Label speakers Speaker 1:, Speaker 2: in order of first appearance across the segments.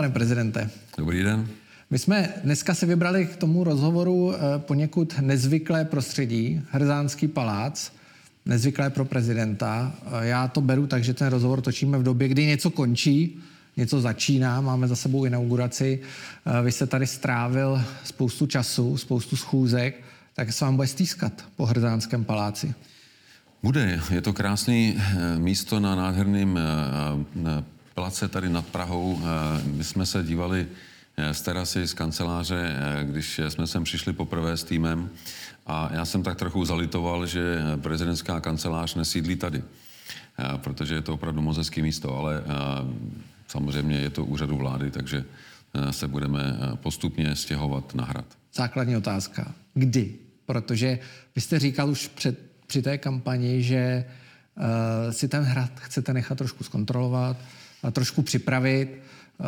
Speaker 1: pane prezidente.
Speaker 2: Dobrý den.
Speaker 1: My jsme dneska se vybrali k tomu rozhovoru poněkud nezvyklé prostředí, Hrzánský palác, nezvyklé pro prezidenta. Já to beru tak, že ten rozhovor točíme v době, kdy něco končí, něco začíná, máme za sebou inauguraci. Vy jste tady strávil spoustu času, spoustu schůzek, tak se vám bude stýskat po Hrzánském paláci.
Speaker 2: Bude. Je to krásné místo na nádherném place tady nad Prahou. My jsme se dívali z terasy, z kanceláře, když jsme sem přišli poprvé s týmem a já jsem tak trochu zalitoval, že prezidentská kancelář nesídlí tady, protože je to opravdu moc hezký místo, ale samozřejmě je to úřadu vlády, takže se budeme postupně stěhovat na hrad.
Speaker 1: Základní otázka. Kdy? Protože vy jste říkal už před, při té kampani, že uh, si ten hrad chcete nechat trošku zkontrolovat, trošku připravit, uh,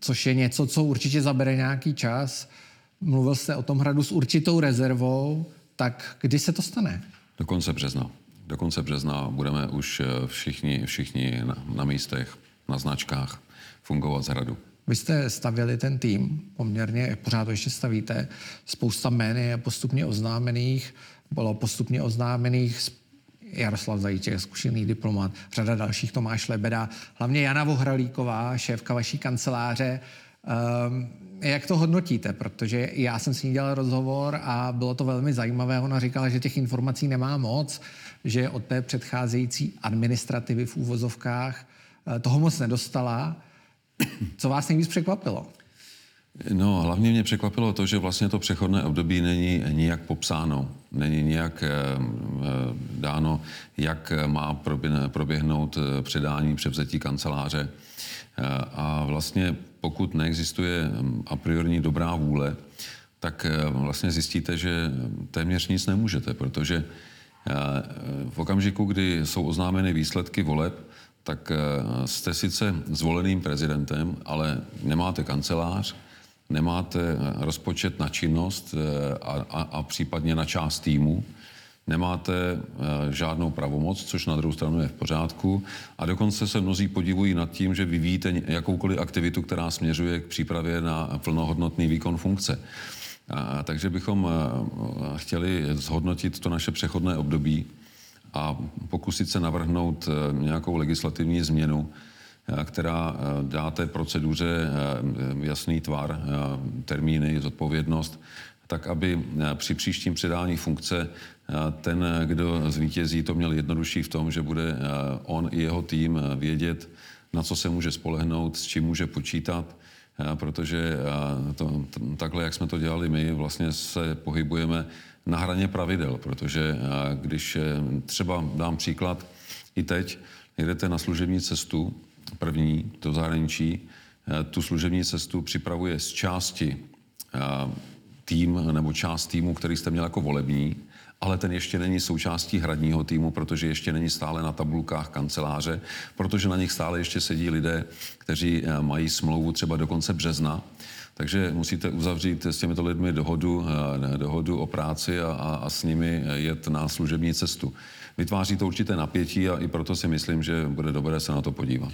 Speaker 1: což je něco, co určitě zabere nějaký čas. Mluvil jste o tom hradu s určitou rezervou, tak kdy se to stane?
Speaker 2: Do konce března. Do konce března budeme už všichni, všichni na, na místech, na značkách fungovat z hradu.
Speaker 1: Vy jste stavěli ten tým poměrně, pořád to ještě stavíte, spousta jmén je postupně oznámených, bylo postupně oznámených Jaroslav Zajíček, zkušený diplomat, řada dalších, Tomáš Lebeda, hlavně Jana Vohralíková, šéfka vaší kanceláře. Um, jak to hodnotíte? Protože já jsem s ní dělal rozhovor a bylo to velmi zajímavé. Ona říkala, že těch informací nemá moc, že od té předcházející administrativy v úvozovkách eh, toho moc nedostala. Co vás nejvíc překvapilo?
Speaker 2: No, hlavně mě překvapilo to, že vlastně to přechodné období není nijak popsáno, není nijak eh, eh, dáno, jak má proběhnout předání převzetí kanceláře. A vlastně pokud neexistuje hm, a priori dobrá vůle, tak vlastně zjistíte, že téměř nic nemůžete, protože v okamžiku, kdy jsou oznámeny výsledky voleb, tak eh, jste sice zvoleným prezidentem, ale nemáte kancelář, nemáte eh, rozpočet na činnost eh, a, a, a případně na část týmu, nemáte žádnou pravomoc, což na druhou stranu je v pořádku. A dokonce se mnozí podivují nad tím, že vyvíjíte jakoukoliv aktivitu, která směřuje k přípravě na plnohodnotný výkon funkce. A, takže bychom chtěli zhodnotit to naše přechodné období a pokusit se navrhnout eh, nějakou legislativní změnu, eh, která eh, dá té proceduře jasný tvar, termíny, zodpovědnost, tak aby při příštím předání funkce ten, kdo zvítězí, to měl jednodušší v tom, že bude on i jeho tým vědět, na co se může spolehnout, s čím může počítat, protože to, takhle, jak jsme to dělali my, vlastně se pohybujeme na hraně pravidel, protože když třeba dám příklad, i teď jdete na služební cestu, první do zahraničí, tu služební cestu připravuje z části tým nebo část týmu, který jste měl jako volební, ale ten ještě není součástí hradního týmu, protože ještě není stále na tabulkách kanceláře, protože na nich stále ještě sedí lidé, kteří mají smlouvu třeba do konce března takže musíte uzavřít s těmito lidmi dohodu, eh, dohodu o práci a, a, a s nimi jet na služební cestu. Vytváří to určité napětí a i proto si myslím, že bude dobré se na to podívat.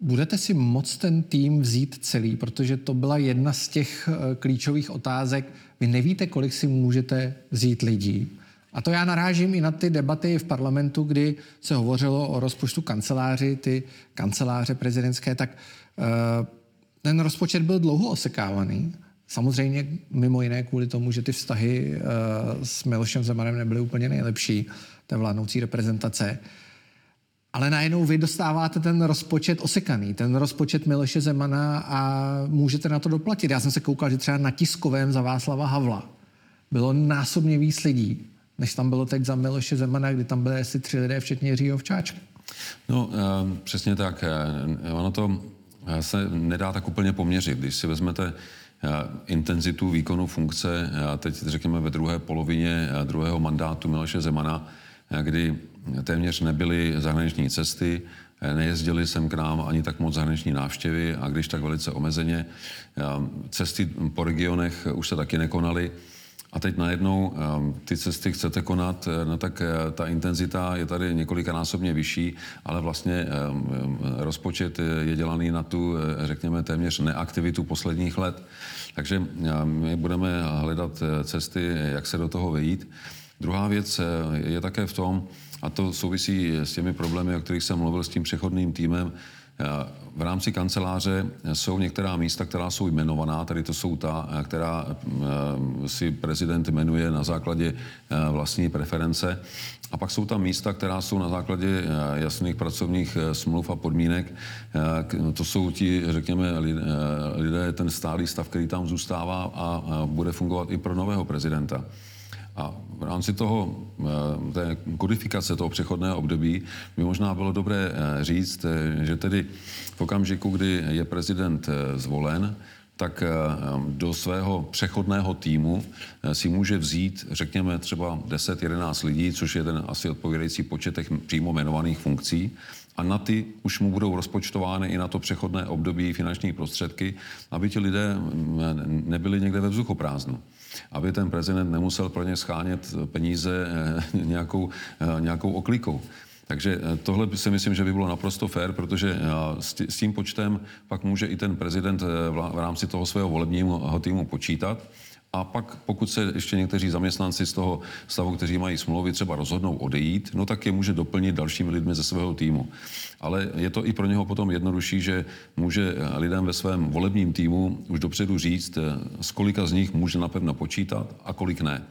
Speaker 1: Budete si moc ten tým vzít celý, protože to byla jedna z těch eh, klíčových otázek. Vy nevíte, kolik si můžete vzít lidí. A to já narážím i na ty debaty v parlamentu, kdy se hovořilo o rozpočtu kanceláři, ty kanceláře prezidentské, tak uh, ten rozpočet byl dlouho osekávaný. Samozřejmě mimo jiné kvůli tomu, že ty vztahy uh, s Milošem Zemanem nebyly úplně nejlepší, té vládnoucí reprezentace. Ale najednou vy dostáváte ten rozpočet osekaný, ten rozpočet Miloše Zemana a můžete na to doplatit. Já jsem se koukal, že třeba na tiskovém za Václava Havla bylo násobně víc lidí, než tam bylo teď za Miloše Zemana, kdy tam byly asi tři lidé, včetně Jiřího Včáčka.
Speaker 2: No, uh, přesně tak. Ono to se nedá tak úplně poměřit. Když si vezmete eh, intenzitu výkonu funkce, teď řekněme ve druhé polovině eh, druhého mandátu Miloše Zemana, eh, kdy téměř nebyly zahraniční cesty, nejezdili sem k nám ani tak moc zahraniční návštěvy a když tak velice omezeně. Cesty po regionech už se taky nekonaly. a teď najednou ehm, ty cesty chcete konat, no tak ta intenzita je tady několikanásobně vyšší, ale vlastně rozpočet je dělaný na tu, řekněme, téměř neaktivitu posledních let. Takže my budeme hledat cesty, jak se do toho vejít. Druhá věc je také v tom, a to souvisí s těmi problémy, o kterých jsem mluvil s tím přechodným týmem, v rámci kanceláře jsou některá místa, která jsou jmenovaná, tady to jsou ta, která eh, si prezident jmenuje na základě eh, vlastní preference. A pak jsou tam místa, která jsou na základě eh, jasných pracovních smluv a podmínek. To jsou ti, řekněme, lidé, ten stálý stav, který tam zůstává a bude fungovat i pro nového prezidenta. A v rámci toho, eh, té kodifikace toho přechodného období by možná bylo dobré eh, říct, eh, že tedy v okamžiku, kdy je prezident zvolen, tak do svého přechodného týmu si může vzít, řekněme, třeba 10-11 lidí, což je ten asi odpovídající počet těch přímo jmenovaných funkcí. A na ty už mu budou rozpočtovány i na to přechodné období finanční prostředky, aby ti lidé mm, nebyli někde ve vzduchoprázdnu aby ten prezident nemusel pro ně schánět peníze eh, nějakou, eh, nějakou oklikou. Takže eh, tohle si myslím, že by bylo naprosto fér, protože s tím počtem pak může i ten prezident v rámci toho svého volebního týmu počítat. A pak, pokud se ještě někteří zaměstnanci z toho stavu, kteří mají smlouvy, třeba rozhodnou odejít, no tak je může doplnit dalšími lidmi ze svého týmu. Ale je to i pro něho potom jednodušší, že může lidem ve svém volebním týmu už dopředu říct, z kolika z nich může napevno počítat a kolik ne.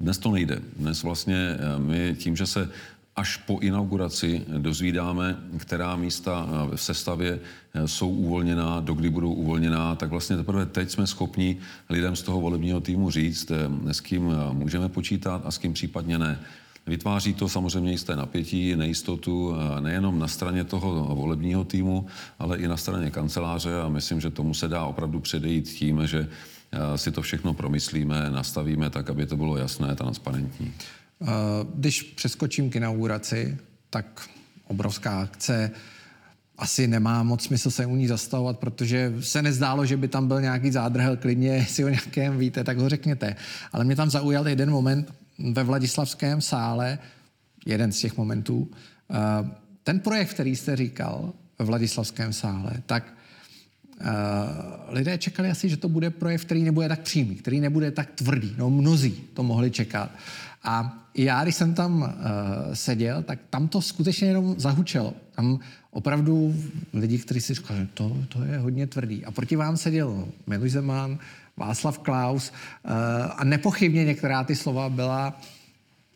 Speaker 2: Dnes to nejde. Dnes vlastně eh, my tím, že se až po inauguraci dozvídáme, která místa v sestavě eh, jsou uvolněná, dokdy budou uvolněná, tak vlastně teprve teď jsme schopni lidem z toho volebního týmu říct, eh, s kým eh, můžeme počítat a s kým případně ne. Vytváří to samozřejmě jisté napětí, nejistotu nejenom na straně toho volebního týmu, ale i na straně kanceláře a myslím, že tomu se dá opravdu předejít tím, že si to všechno promyslíme, nastavíme tak, aby to bylo jasné, transparentní.
Speaker 1: Eh, když přeskočím k inauguraci, tak obrovská akce, asi nemá moc smysl se u ní zastavovat, protože se nezdálo, že by tam byl nějaký zádrhel, klidně si o nějakém víte, tak ho řekněte. Ale mě tam zaujal jeden moment ve Vladislavském sále, jeden z těch momentů. Eh, ten projekt, který jste říkal ve Vladislavském sále, tak eh, lidé čekali asi, že to bude projekt, který nebude tak přímý, který nebude tak tvrdý. No mnozí to mohli čekat. A já, když jsem tam uh, seděl, tak tam to skutečně jenom zahučelo. Tam opravdu lidi, kteří si říkali, to, to je hodně tvrdý. A proti vám seděl Miluš Zeman, Václav Klaus uh, a nepochybně některá ty slova byla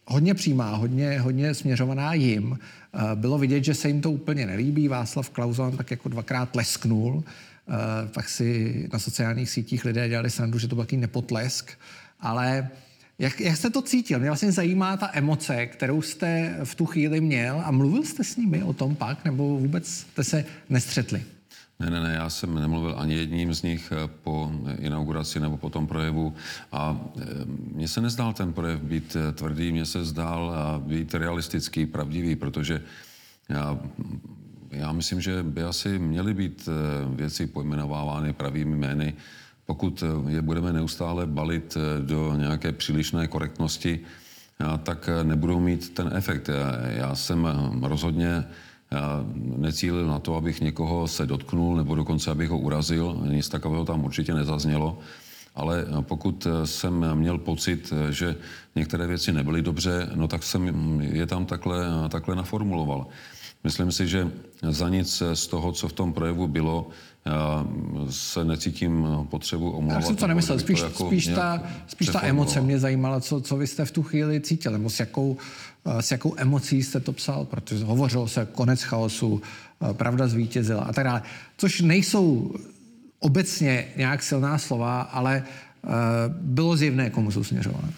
Speaker 1: hodně přímá, hodně, hodně směřovaná jim. Uh, bylo vidět, že se jim to úplně nelíbí. Václav Klaus vám tak jako dvakrát lesknul. Uh, pak si na sociálních sítích lidé dělali srandu, že to byl takový nepotlesk. Ale jak, jak jste to cítil? Mě vlastně zajímá ta emoce, kterou jste v tu chvíli měl a mluvil jste s nimi o tom pak, nebo vůbec jste se nestřetli?
Speaker 2: Ne, ne, ne, já jsem nemluvil ani jedním z nich eh, po inauguraci nebo po tom projevu a eh, mně se nezdál ten projev být eh, tvrdý, mně se zdál být realistický, pravdivý, protože já, já myslím, že by asi měly být věci pojmenovávány pravými jmény. Pokud eh, je budeme neustále balit eh, do nějaké přílišné korektnosti, eh, tak nebudou mít ten efekt. Já jsem rozhodně necílil na to, abych někoho se dotknul nebo dokonce, abych ho urazil. Nic takového tam určitě nezaznělo. Ale pokud jsem měl pocit, že některé věci nebyly dobře, no tak jsem je tam takhle, takhle naformuloval. Myslím si, že za nic z toho, co v tom projevu bylo, já se necítím potřebu omlouvat.
Speaker 1: Já jsem to nemyslel, spíš, to jako spíš, ta, spíš ta emoce mě zajímala, co, co vy jste v tu chvíli cítil, nebo s jakou, s jakou emocí jste to psal, protože hovořilo se konec chaosu, pravda zvítězila a tak dále. Což nejsou obecně nějak silná slova, ale bylo zjevné, komu jsou směřované.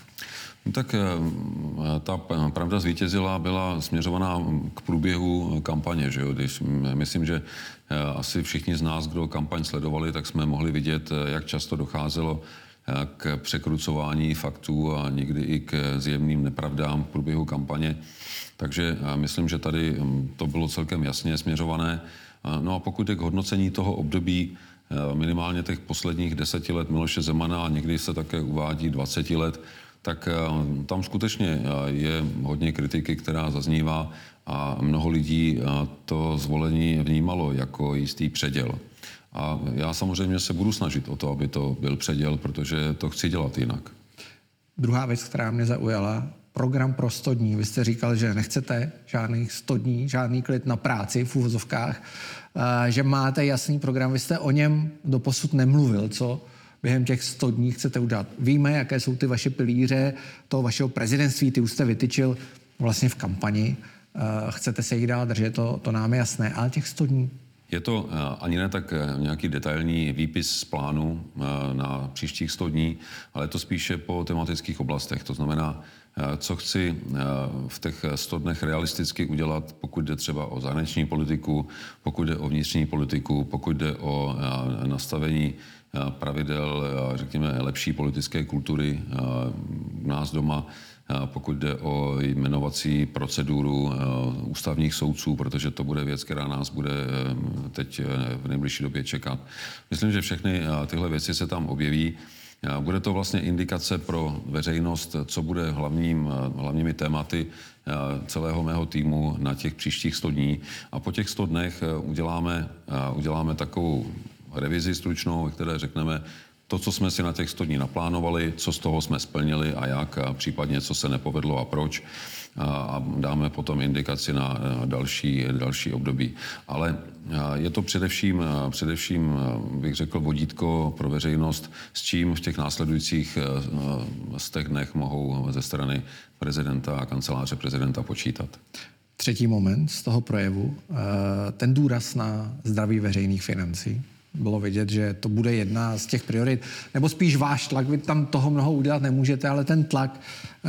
Speaker 2: No tak eh, ta pravda zvítězila byla směřovaná k průběhu kampaně. Že jo? Když, myslím, že eh, asi všichni z nás, kdo kampaň sledovali, tak jsme mohli vidět, eh, jak často docházelo k překrucování faktů a někdy i k zjevným nepravdám v průběhu kampaně. Takže myslím, že tady hm, to bylo celkem jasně směřované. No a pokud je k hodnocení toho období, minimálně těch posledních deseti let Miloše Zemana a někdy se také uvádí 20 let, tak tam skutečně je hodně kritiky, která zaznívá a mnoho lidí to zvolení vnímalo jako jistý předěl. A já samozřejmě se budu snažit o to, aby to byl předěl, protože to chci dělat jinak.
Speaker 1: Druhá věc, která mě zaujala, program pro 100 dní. Vy jste říkal, že nechcete žádných 100 dní, žádný klid na práci v úvozovkách, že máte jasný program. Vy jste o něm doposud nemluvil, co během těch 100 dní chcete udělat. Víme, jaké jsou ty vaše pilíře toho vašeho prezidentství, ty už jste vytyčil vlastně v kampani. Chcete se jich dál držet, to, to nám je jasné, ale těch 100 dní,
Speaker 2: je to eh, ani ne tak eh, nějaký detailní výpis z plánu eh, na příštích 100 dní, ale je to spíše po tematických oblastech. To znamená, co chci v těch 100 dnech realisticky udělat, pokud jde třeba o zahraniční politiku, pokud jde o vnitřní politiku, pokud jde o nastavení pravidel, řekněme, lepší politické kultury u nás doma, pokud jde o jmenovací proceduru ústavních soudců, protože to bude věc, která nás bude teď v nejbližší době čekat. Myslím, že všechny tyhle věci se tam objeví. Bude to vlastně indikace pro veřejnost, co bude hlavním, hlavními tématy celého mého týmu na těch příštích 100 dní. A po těch 100 dnech uděláme, uděláme takovou revizi stručnou, které řekneme, to, co jsme si na těch 100 dní naplánovali, co z toho jsme splnili a jak, a případně co se nepovedlo a proč. A dáme potom indikaci na další, další období. Ale je to především, především, bych řekl, vodítko pro veřejnost, s čím v těch následujících z těch dnech mohou ze strany prezidenta a kanceláře prezidenta počítat.
Speaker 1: Třetí moment z toho projevu, ten důraz na zdraví veřejných financí bylo vidět, že to bude jedna z těch priorit, nebo spíš váš tlak, vy tam toho mnoho udělat nemůžete, ale ten tlak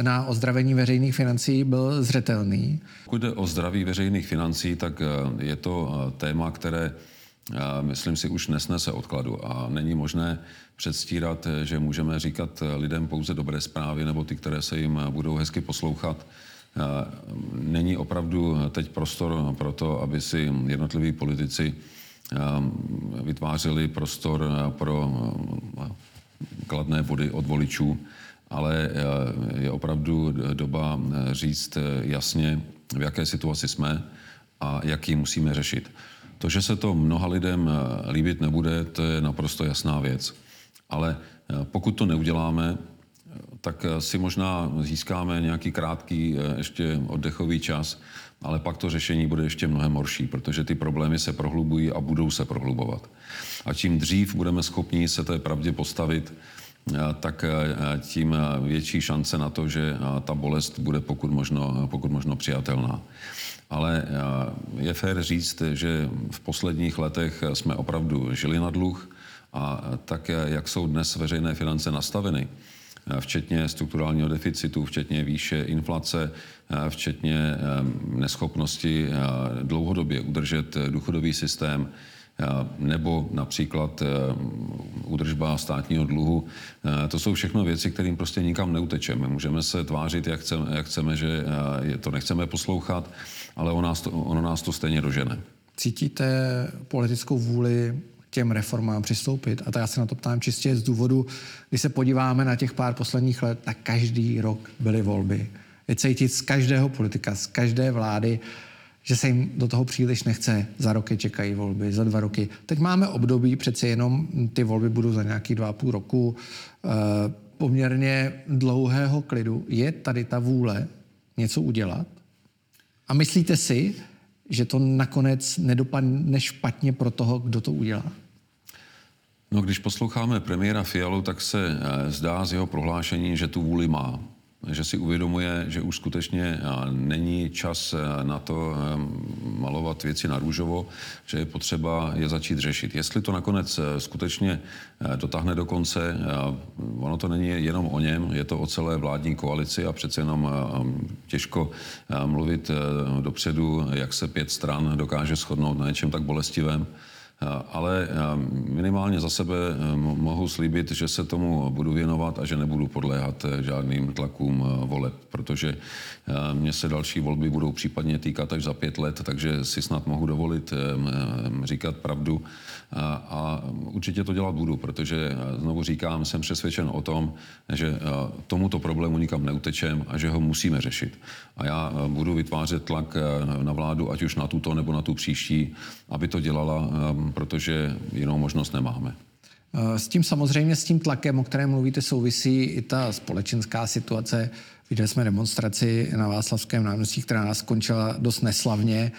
Speaker 1: na ozdravení veřejných financí byl zřetelný.
Speaker 2: Pokud jde o zdraví veřejných financí, tak eh, je to eh, téma, které eh, myslím si, už nesnese odkladu a není možné předstírat, že můžeme říkat lidem pouze dobré zprávy nebo ty, které se jim budou hezky poslouchat. Není opravdu teď prostor pro to, aby si jednotliví politici vytvářeli prostor eh, pro eh, kladné body od voličů, ale eh, je opravdu doba říct jasně, v jaké situaci jsme a jak ji musíme řešit. To, že se to mnoha lidem líbit nebude, to je naprosto jasná věc. Ale pokud to neuděláme, tak si možná získáme nějaký krátký ještě oddechový čas, ale pak to řešení bude ještě mnohem horší, protože ty problémy se prohlubují a budou se prohlubovat. A čím dřív budeme schopni se té pravdě postavit, eh, tak eh, tím větší šance na to, že eh, ta bolest bude pokud možno, pokud možno přijatelná. Ale je fér říct, že v posledních letech jsme opravdu žili na dluh a tak, jak jsou dnes veřejné finance nastaveny, včetně strukturálního deficitu, včetně výše inflace, včetně neschopnosti dlouhodobě udržet důchodový systém, nebo například údržba státního dluhu. To jsou všechno věci, kterým prostě nikam neutečeme. Můžeme se tvářit, jak chceme, jak chceme že to nechceme poslouchat, ale ono nás to, ono nás to stejně dožene.
Speaker 1: Cítíte politickou vůli těm reformám přistoupit. A to já se na to ptám čistě z důvodu, když se podíváme na těch pár posledních let, tak každý rok byly volby. Je z každého politika, z každé vlády, že se jim do toho příliš nechce. Za roky čekají volby, za dva roky. Teď máme období, přece jenom ty volby budou za nějaký dva a půl roku, e, poměrně dlouhého klidu. Je tady ta vůle něco udělat? A myslíte si, že to nakonec nedopadne špatně pro toho, kdo to udělá?
Speaker 2: No, když posloucháme premiéra Fialu, tak se eh, zdá z jeho prohlášení, že tu vůli má že si uvědomuje, že už skutečně není čas e, na to e, malovat věci na růžovo, že je potřeba je začít řešit. Jestli to nakonec e, skutečně dotáhne do konce, ono to není jenom o něm, je to o celé vládní koalici a přece jenom těžko mluvit dopředu, jak se pět stran dokáže shodnout na něčem tak bolestivém. Ale minimálně za sebe mohu slíbit, že se tomu budu věnovat a že nebudu podléhat žádným tlakům voleb, protože mě se další volby budou případně týkat až za pět let, takže si snad mohu dovolit říkat pravdu a určitě to dělat budu, protože znovu říkám, jsem přesvědčen o tom, že tomuto problému nikam neutečem a že ho musíme řešit. A já budu vytvářet tlak na vládu, ať už na tuto nebo na tu příští, aby to dělala, protože jinou možnost nemáme.
Speaker 1: S tím samozřejmě, s tím tlakem, o kterém mluvíte, souvisí i ta společenská situace. Viděli jsme demonstraci na Václavském náměstí, která nás skončila dost neslavně.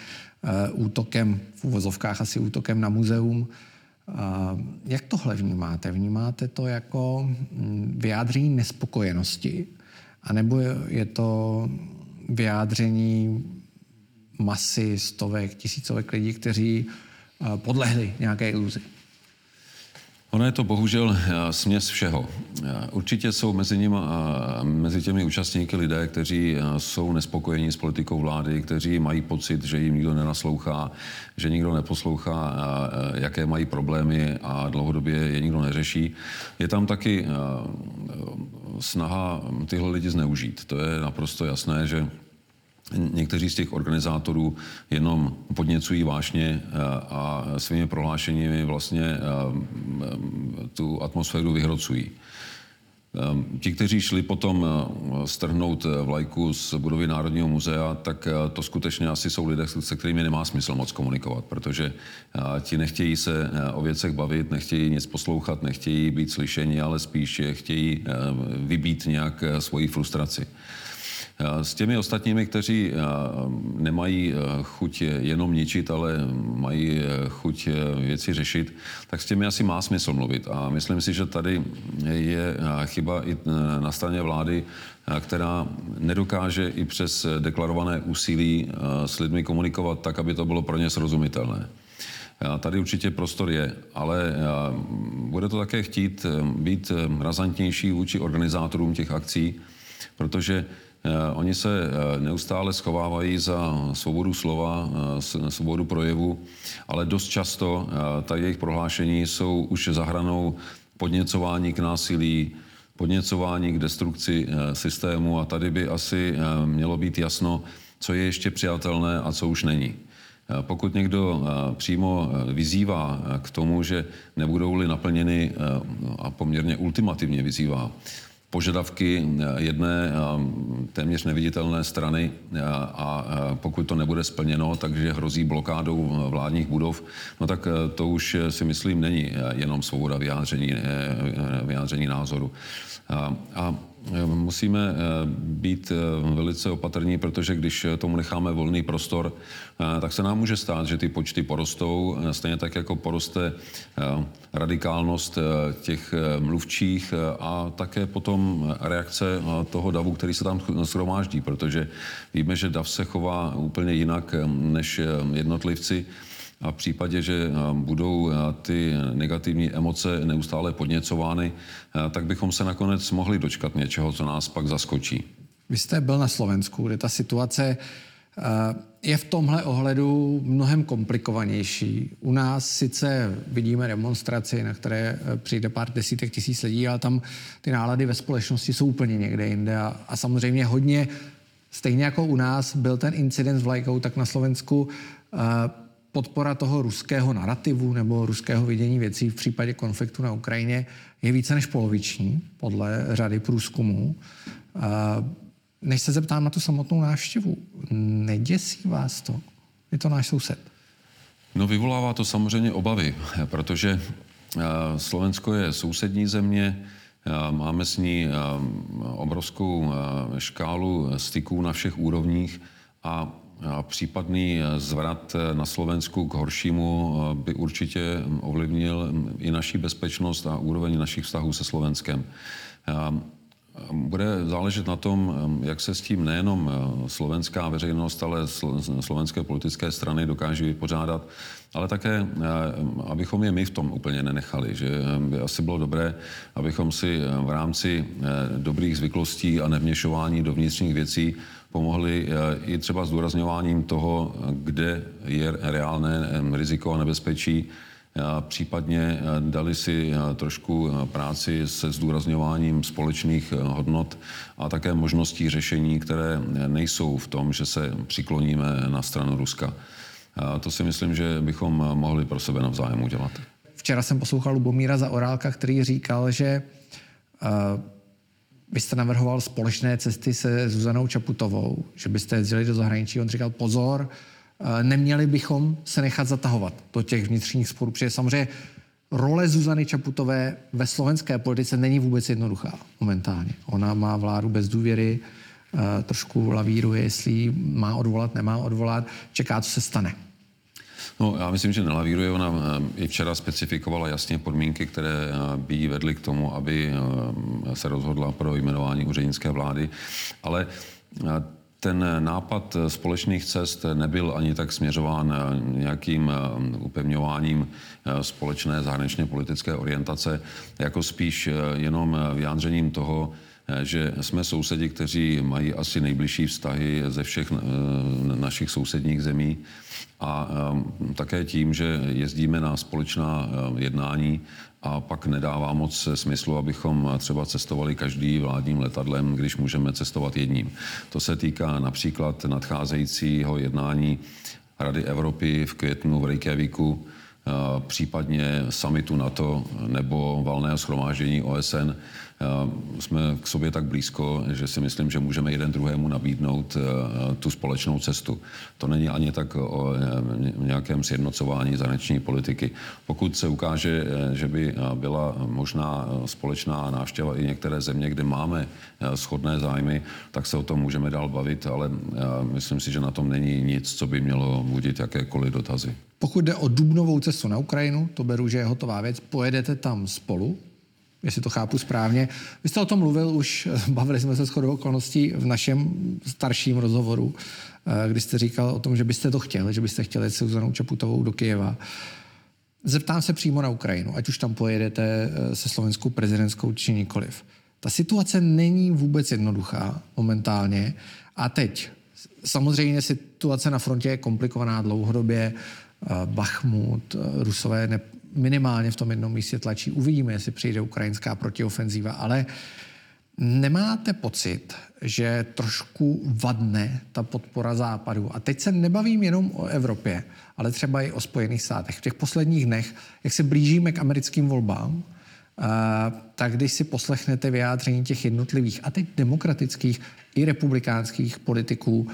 Speaker 1: Eh, útokem, v uvozovkách asi útokem na muzeum. Jak tohle vnímáte? Vnímáte to jako mm, vyjádření nespokojenosti? A nebo je to vyjádření masy, stovek, tisícovek lidí, kteří eh, podlehli nějaké iluzi?
Speaker 2: Ono je to bohužel eh, směs všeho. Eh, určitě jsou mezi, nimi, eh, mezi těmi účastníky lidé, kteří jsou nespokojení s politikou vlády, kteří mají pocit, že jim nikdo nenaslouchá, že nikdo neposlouchá, jaké mají problémy a dlouhodobě je nikdo neřeší. Je tam taky snaha tyhle lidi zneužít. To je naprosto jasné, že Někteří z těch organizátorů jenom podněcují vášně eh, a svými prohlášeními vlastně eh, tu atmosféru vyhrocují. Eh, ti, kteří šli potom strhnout vlajku z budovy Národního muzea, tak to skutečně asi jsou lidé, se kterými nemá smysl moc komunikovat, protože ti nechtějí se o věcech bavit, nechtějí nic poslouchat, nechtějí být slyšeni, ale spíš chtějí vybít nějak svoji frustraci. S těmi ostatními, kteří nemají chuť jenom ničit, ale mají chuť věci řešit, tak s těmi asi má smysl mluvit. A myslím si, že tady je chyba i na straně vlády, která nedokáže i přes deklarované úsilí s lidmi komunikovat tak, aby to bylo pro ně srozumitelné. Tady určitě prostor je, ale bude to také chtít být razantnější vůči organizátorům těch akcí, protože oni se eh, neustále schovávají za svobodu slova, eh, svobodu projevu, ale dost často ta jejich prohlášení jsou už za hranou podněcování k násilí, podněcování k destrukci systému a tady by asi mělo být jasno, co je ještě přijatelné a co už není. Pokud někdo přímo vyzývá k tomu, že nebudou-li naplněny a poměrně ultimativně vyzývá požadavky eh, jedné eh, téměř neviditelné strany eh, a pokud to nebude splněno, takže hrozí blokádou vládních budov, no tak to už si myslím není jenom svoboda vyjádření, vyjádření názoru. A musíme eh, být eh, velice opatrní, protože když tomu necháme volný prostor, eh, tak se nám může stát, že ty počty porostou, stejně tak jako poroste radikálnost těch mluvčích a také potom reakce toho davu, který se tam shromáždí, protože víme, že dav se chová úplně jinak než jednotlivci. A v případě, že eh, budou eh, ty negativní emoce neustále podněcovány, eh, tak bychom se nakonec mohli dočkat něčeho, co nás pak zaskočí.
Speaker 1: Vy jste byl na Slovensku, kde ta situace je v tomhle ohledu mnohem komplikovanější. U nás sice vidíme demonstraci, na které přijde pár desítek tisíc lidí, ale tam ty nálady ve společnosti jsou úplně někde jinde a, a samozřejmě hodně, stejně jako u nás byl ten incident s vlajkou, tak na Slovensku podpora toho ruského narrativu nebo ruského vidění věcí v případě konfliktu na Ukrajině je více než poloviční, podle řady průzkumů. Než se zeptám na tu samotnou návštěvu, neděsí vás to? Je to náš soused.
Speaker 2: No vyvolává to samozřejmě obavy, protože Slovensko je sousední země, máme s ní obrovskou škálu styků na všech úrovních a Případný eh, zvrat eh, na Slovensku k horšímu eh, by určitě ovlivnil mm, i naší bezpečnost a úroveň našich vztahů se Slovenskem. Bude záležet na tom, jak se s tím nejenom slovenská veřejnost, ale slovenské politické strany dokáží vypořádat, ale také, abychom je my v tom úplně nenechali. Že by asi bylo dobré, abychom si v rámci dobrých zvyklostí a nevměšování do vnitřních věcí pomohli eh, i třeba zdůrazňováním toho, kde je reálné riziko a nebezpečí případně dali si trošku práci se zdůrazňováním společných hodnot a také možností řešení, které nejsou v tom, že se přikloníme na stranu Ruska. To si myslím, že bychom mohli pro sebe navzájem udělat.
Speaker 1: Včera jsem poslouchal Lubomíra za Orálka, který říkal, že uh, byste navrhoval společné cesty se Zuzanou Čaputovou, že byste jezdili do zahraničí. On říkal, pozor, neměli bychom se nechat zatahovat do těch vnitřních sporů, protože samozřejmě role Zuzany Čaputové ve slovenské politice není vůbec jednoduchá momentálně. Ona má vládu bez důvěry, uh, trošku lavíruje, jestli má odvolat, nemá odvolat, čeká, co se stane.
Speaker 2: No, já myslím, že nelavíruje. Ona eh, i včera specifikovala jasně podmínky, které eh, by jí vedly k tomu, aby eh, se rozhodla pro jmenování úřednické vlády. Ale ten nápad společných cest nebyl ani tak směřován nějakým upevňováním společné zahraničně politické orientace, jako spíš jenom vyjádřením toho, že jsme sousedi, kteří mají asi nejbližší vztahy ze všech našich sousedních zemí. A také tím, že jezdíme na společná jednání a pak nedává moc smyslu, abychom třeba cestovali každý vládním letadlem, když můžeme cestovat jedním. To se týká například nadcházejícího jednání Rady Evropy v květnu v Reykjavíku, případně samitu NATO nebo valného schromáždění OSN, jsme k sobě tak blízko, že si myslím, že můžeme jeden druhému nabídnout eh, tu společnou cestu. To není ani tak o eh, nějakém sjednocování zahraniční politiky. Pokud se ukáže, eh, že by byla možná společná návštěva i některé země, kde máme shodné zájmy, tak se o tom můžeme dál bavit, ale myslím si, že na tom není nic, co by mělo budit jakékoliv dotazy.
Speaker 1: Pokud jde o dubnovou cestu na Ukrajinu, to beru, že je hotová věc, pojedete tam spolu, jestli to chápu správně. Vy jste o tom mluvil už, bavili jsme se shodou okolností v našem starším rozhovoru, eh, kdy jste říkal o tom, že byste to chtěli, že byste chtěli se Zuzanou Čaputovou do Kyjeva. Zeptám se přímo na Ukrajinu, ať už tam pojedete eh, se slovenskou prezidentskou či nikoliv. Ta situace není vůbec jednoduchá momentálně. A teď, samozřejmě situace na frontě je komplikovaná dlouhodobě. Eh, Bachmut, Rusové ne, minimálně v tom jednom místě tlačí. Uvidíme, jestli přijde ukrajinská protiofenzíva, ale nemáte pocit, že trošku vadne ta podpora západu? A teď se nebavím jenom o Evropě, ale třeba i o Spojených státech. V těch posledních dnech, jak se blížíme k americkým volbám, tak když si poslechnete vyjádření těch jednotlivých, a teď demokratických i republikánských politiků,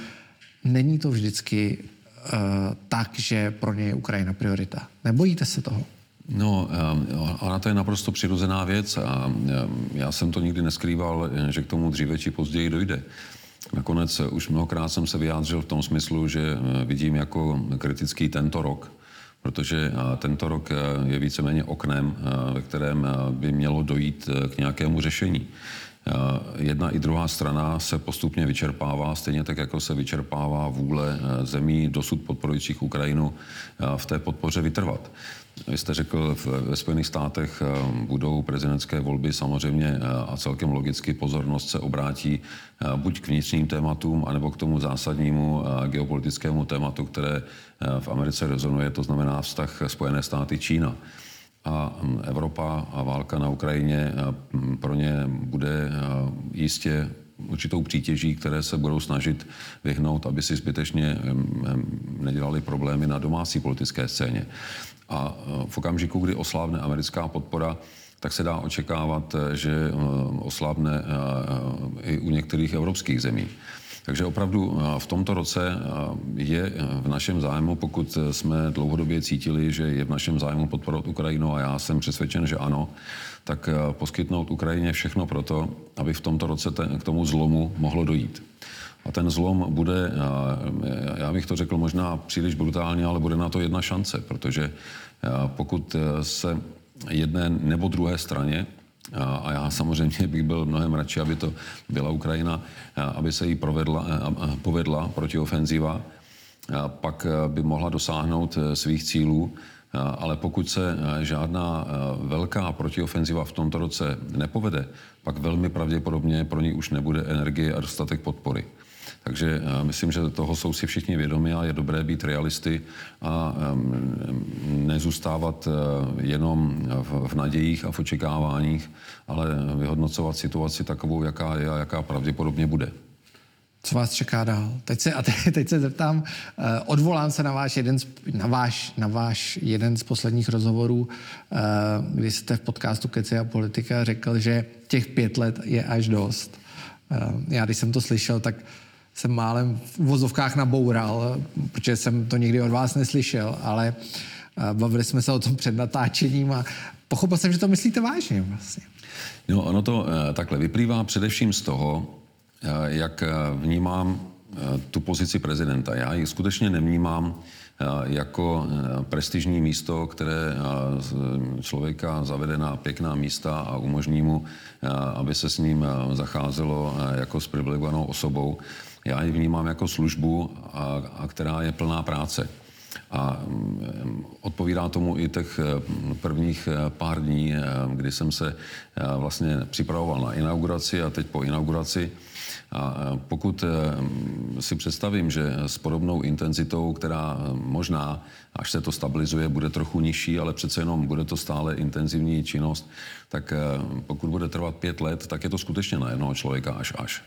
Speaker 1: není to vždycky uh, tak, že pro ně je Ukrajina priorita. Nebojíte se toho?
Speaker 2: No, ona to je naprosto přirozená věc a já jsem to nikdy neskrýval, že k tomu dříve či později dojde. Nakonec už mnohokrát jsem se vyjádřil v tom smyslu, že eh, vidím jako kritický tento rok, protože eh, tento rok eh, je víceméně oknem, ve kterém by mělo dojít k nějakému řešení. Jedna i druhá strana se postupně vyčerpává, stejně tak, jako se vyčerpává vůle zemí dosud podporujících Ukrajinu v té podpoře vytrvat. Vy jste řekl, ve Spojených státech eh, budou prezidentské volby samozřejmě eh, a celkem logicky pozornost se obrátí eh, buď k vnitřním tématům, anebo k tomu zásadnímu geopolitickému tématu, které v Americe rezonuje, to znamená vztah Spojené státy Čína. A hm, Evropa a válka na Ukrajině hm, pro ně bude jistě určitou přítěží, které se budou snažit vyhnout, aby si zbytečně nedělali problémy na domácí politické scéně. A e, v okamžiku, kdy oslábne americká podpora, tak se dá očekávat, e, že e, oslábne i u některých evropských zemí. Takže opravdu v tomto roce je v našem zájmu, pokud jsme dlouhodobě cítili, že je v našem zájmu podporovat Ukrajinu a já jsem přesvědčen, že ano, tak poskytnout Ukrajině všechno proto, aby v tomto roce k tomu zlomu mohlo dojít. A ten zlom bude, já bych to řekl možná příliš brutálně, ale bude na to jedna šance, protože pokud e, se jedné nebo druhé straně a já samozřejmě bych byl mnohem radši, aby to byla Ukrajina, aby se jí provedla, povedla protiofenziva, pak by mohla dosáhnout svých cílů, ale pokud se žádná velká protiofenziva v tomto roce nepovede, pak velmi pravděpodobně pro ní už nebude energie a dostatek podpory. Takže myslím, že toho jsou si všichni vědomi a je dobré být realisty a nezůstávat jenom v nadějích a v očekáváních, ale vyhodnocovat situaci takovou, jaká je a jaká pravděpodobně bude.
Speaker 1: Co vás čeká dál? Teď se, a teď, teď se zeptám, uh, odvolám se na váš, jeden z, na, váš, na váš jeden z posledních rozhovorů, uh, kdy jste v podcastu Keci a politika řekl, že těch pět let je až dost. Uh, já, když jsem to slyšel, tak jsem málem v vozovkách naboural, protože jsem to nikdy od vás neslyšel, ale bavili jsme se o tom před natáčením a pochopil jsem, že to myslíte vážně vlastně.
Speaker 2: No, ono to takhle vyplývá především z toho, Eh, jak eh, vnímám eh, tu pozici prezidenta. Já ji skutečně nevnímám jako prestižní místo, které člověka zavede na pěkná místa a umožní mu, aby se s ním zacházelo jako s privilegovanou osobou. Já ji vnímám jako službu, a, která je plná práce. A mm, odpovídá tomu i těch prvních pár dní, kdy jsem se vlastně připravoval na inauguraci a teď po inauguraci a pokud eh, si představím, že s podobnou intenzitou, která eh, možná, až se to stabilizuje, bude trochu nižší, ale přece jenom bude to stále intenzivní činnost, tak eh, pokud bude trvat pět let, tak je to skutečně na jednoho člověka až až.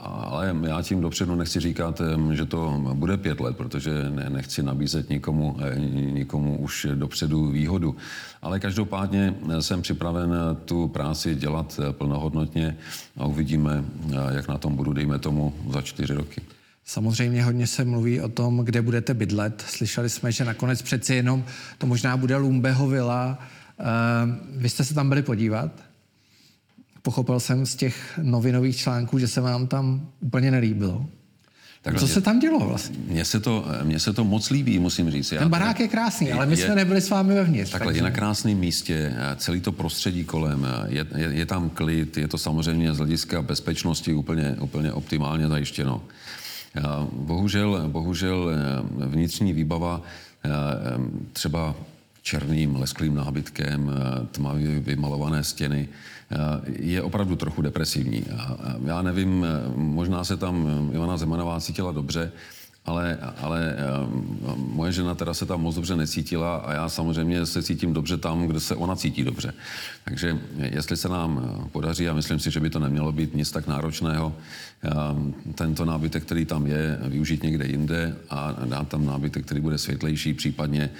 Speaker 2: Ale já tím dopředu nechci říkat, že to bude pět let, protože nechci nabízet nikomu, eh, nikomu už dopředu výhodu. Ale každopádně jsem připraven tu práci dělat plnohodnotně a uvidíme, jak na tom budu, dejme tomu, za čtyři roky.
Speaker 1: Samozřejmě hodně se mluví o tom, kde budete bydlet. Slyšeli jsme, že nakonec přeci jenom to možná bude Lumbeho vila. Eh, vy jste se tam byli podívat? Pochopil jsem z těch novinových článků, že se vám tam úplně nelíbilo. Tak Co mě, se tam dělo vlastně?
Speaker 2: Mně se, to, mně se to moc líbí, musím říct.
Speaker 1: Já Ten barák je krásný, ale my je, jsme nebyli s vámi vevnitř.
Speaker 2: Takhle, takže... je na krásném místě, celý to prostředí kolem, je, je, je tam klid, je to samozřejmě z hlediska bezpečnosti úplně, úplně optimálně zajištěno. Bohužel, bohužel eh, vnitřní výbava eh, třeba černým lesklým nábytkem, tmavě vymalované stěny, je opravdu trochu depresivní. Já nevím, eh, možná se tam Ivana Zemanová cítila dobře, ale, ale moje žena teda se tam moc dobře necítila a já samozřejmě se cítím dobře tam, kde se ona cítí dobře. Takže jestli se nám podaří, a myslím si, že by to nemělo být nic tak náročného, tento nábytek, který tam je, využít někde jinde a dát tam nábytek, který bude světlejší, případně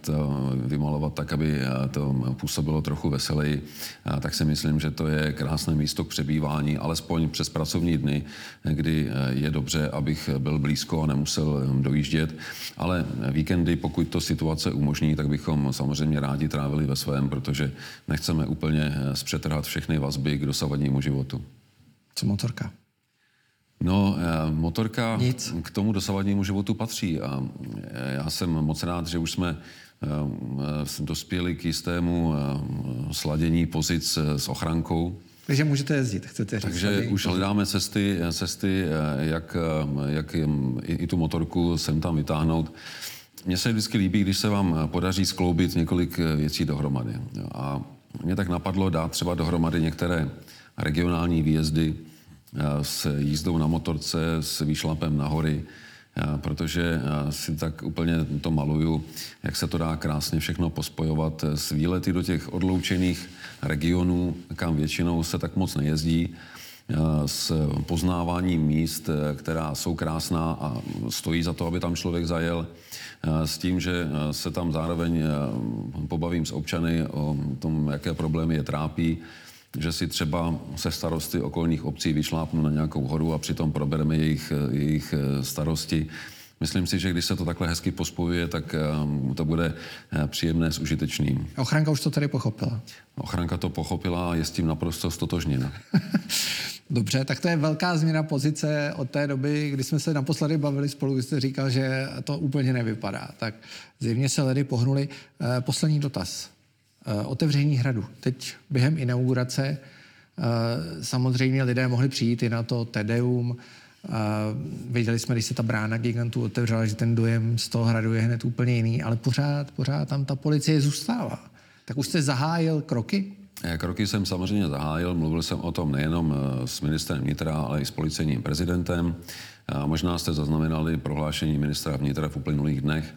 Speaker 2: to vymalovat tak, aby to působilo trochu veseleji, tak si myslím, že to je krásné místo k přebývání, alespoň přes pracovní dny, kdy je dobře, abych byl blízko a nemusel dojíždět. Ale víkendy, pokud to situace umožní, tak bychom samozřejmě rádi trávili ve svém, protože nechceme úplně zpřetrhat všechny vazby k dosavadnímu životu.
Speaker 1: Co motorka?
Speaker 2: No, eh, motorka Nic. k tomu dosavadnímu životu patří a eh, já jsem moc rád, že už jsme eh, dospěli k jistému sladění pozic s ochrankou.
Speaker 1: Takže můžete jezdit, chcete říct.
Speaker 2: Takže už hledáme cesty, cesty jak, jak i, i tu motorku sem tam vytáhnout. Mně se vždycky líbí, když se vám podaří skloubit několik věcí dohromady. A mě tak napadlo dát třeba dohromady některé regionální výjezdy, Eh, s jízdou na motorce, s výšlapem na hory, eh, protože si tak úplně to maluju, jak se to dá krásně všechno pospojovat s výlety do těch odloučených regionů, kam většinou se tak moc nejezdí, s poznáváním míst, která jsou krásná a stojí za to, aby tam člověk zajel, s tím, že se tam zároveň pobavím s občany o tom, jaké problémy je trápí, že si třeba se starosty okolních obcí vyšlápnu na nějakou horu a přitom probereme jejich, jejich eh, starosti. Myslím si, že když se to takhle hezky pospojuje, tak eh, to bude eh, příjemné s užitečným.
Speaker 1: Ochranka už to tady pochopila.
Speaker 2: Ochranka to pochopila a je s tím naprosto stotožněna.
Speaker 1: Dobře, tak to je velká změna pozice od té doby, kdy jsme se naposledy bavili spolu, kdy jste říkal, že to úplně nevypadá. Tak zjevně se ledy pohnuli. Poslední dotaz. Eh, otevření hradu. Teď během inaugurace eh, samozřejmě lidé mohli přijít i na to Tedeum. Eh, Věděli jsme, když se ta brána gigantů otevřela, že ten dojem z toho hradu je hned úplně jiný, ale pořád, pořád tam ta policie zůstává. Tak už jste zahájil kroky?
Speaker 2: Kroky jsem samozřejmě zahájil, mluvil jsem o tom nejenom s ministrem vnitra, ale i s policejním prezidentem. A Možná jste zaznamenali prohlášení ministra vnitra v uplynulých dnech.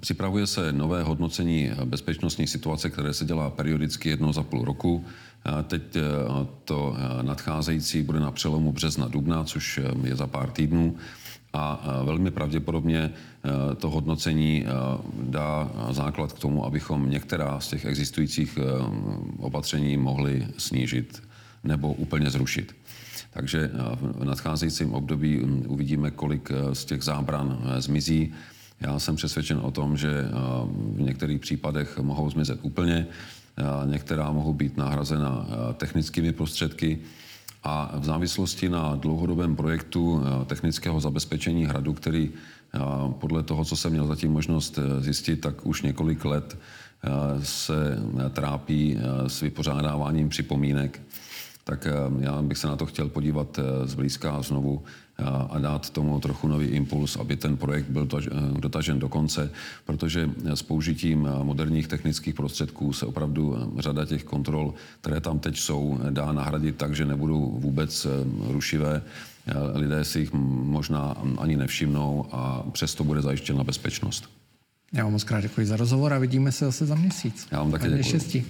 Speaker 2: Připravuje se nové hodnocení bezpečnostní situace, které se dělá periodicky jednou za půl roku. Teď eh, to eh, nadcházející bude na přelomu března dubna, což eh, je za pár týdnů a velmi pravděpodobně to hodnocení dá základ k tomu, abychom některá z těch existujících opatření mohli snížit nebo úplně zrušit. Takže v nadcházejícím období uvidíme, kolik z těch zábran zmizí. Já jsem přesvědčen o tom, že v některých případech mohou zmizet úplně, některá mohou být nahrazena technickými prostředky, a v závislosti na dlouhodobém projektu technického zabezpečení hradu, který podle toho, co jsem měl zatím možnost eh, zjistit, tak už několik let se trápí eh, s vypořádáváním připomínek, tak já bych se na to chtěl podívat zblízka znovu a dát tomu trochu nový impuls, aby ten projekt byl eh, dotažen do konce, protože s použitím eh, moderních technických prostředků se opravdu eh, řada těch kontrol, které tam teď jsou, dá nahradit tak, že nebudou vůbec rušivé. Lidé si jich možná ani nevšimnou a přesto bude zajištěna bezpečnost.
Speaker 1: Já vám moc krát děkuji za rozhovor a vidíme se zase za měsíc.
Speaker 2: Já vám také děkuji.
Speaker 1: štěstí.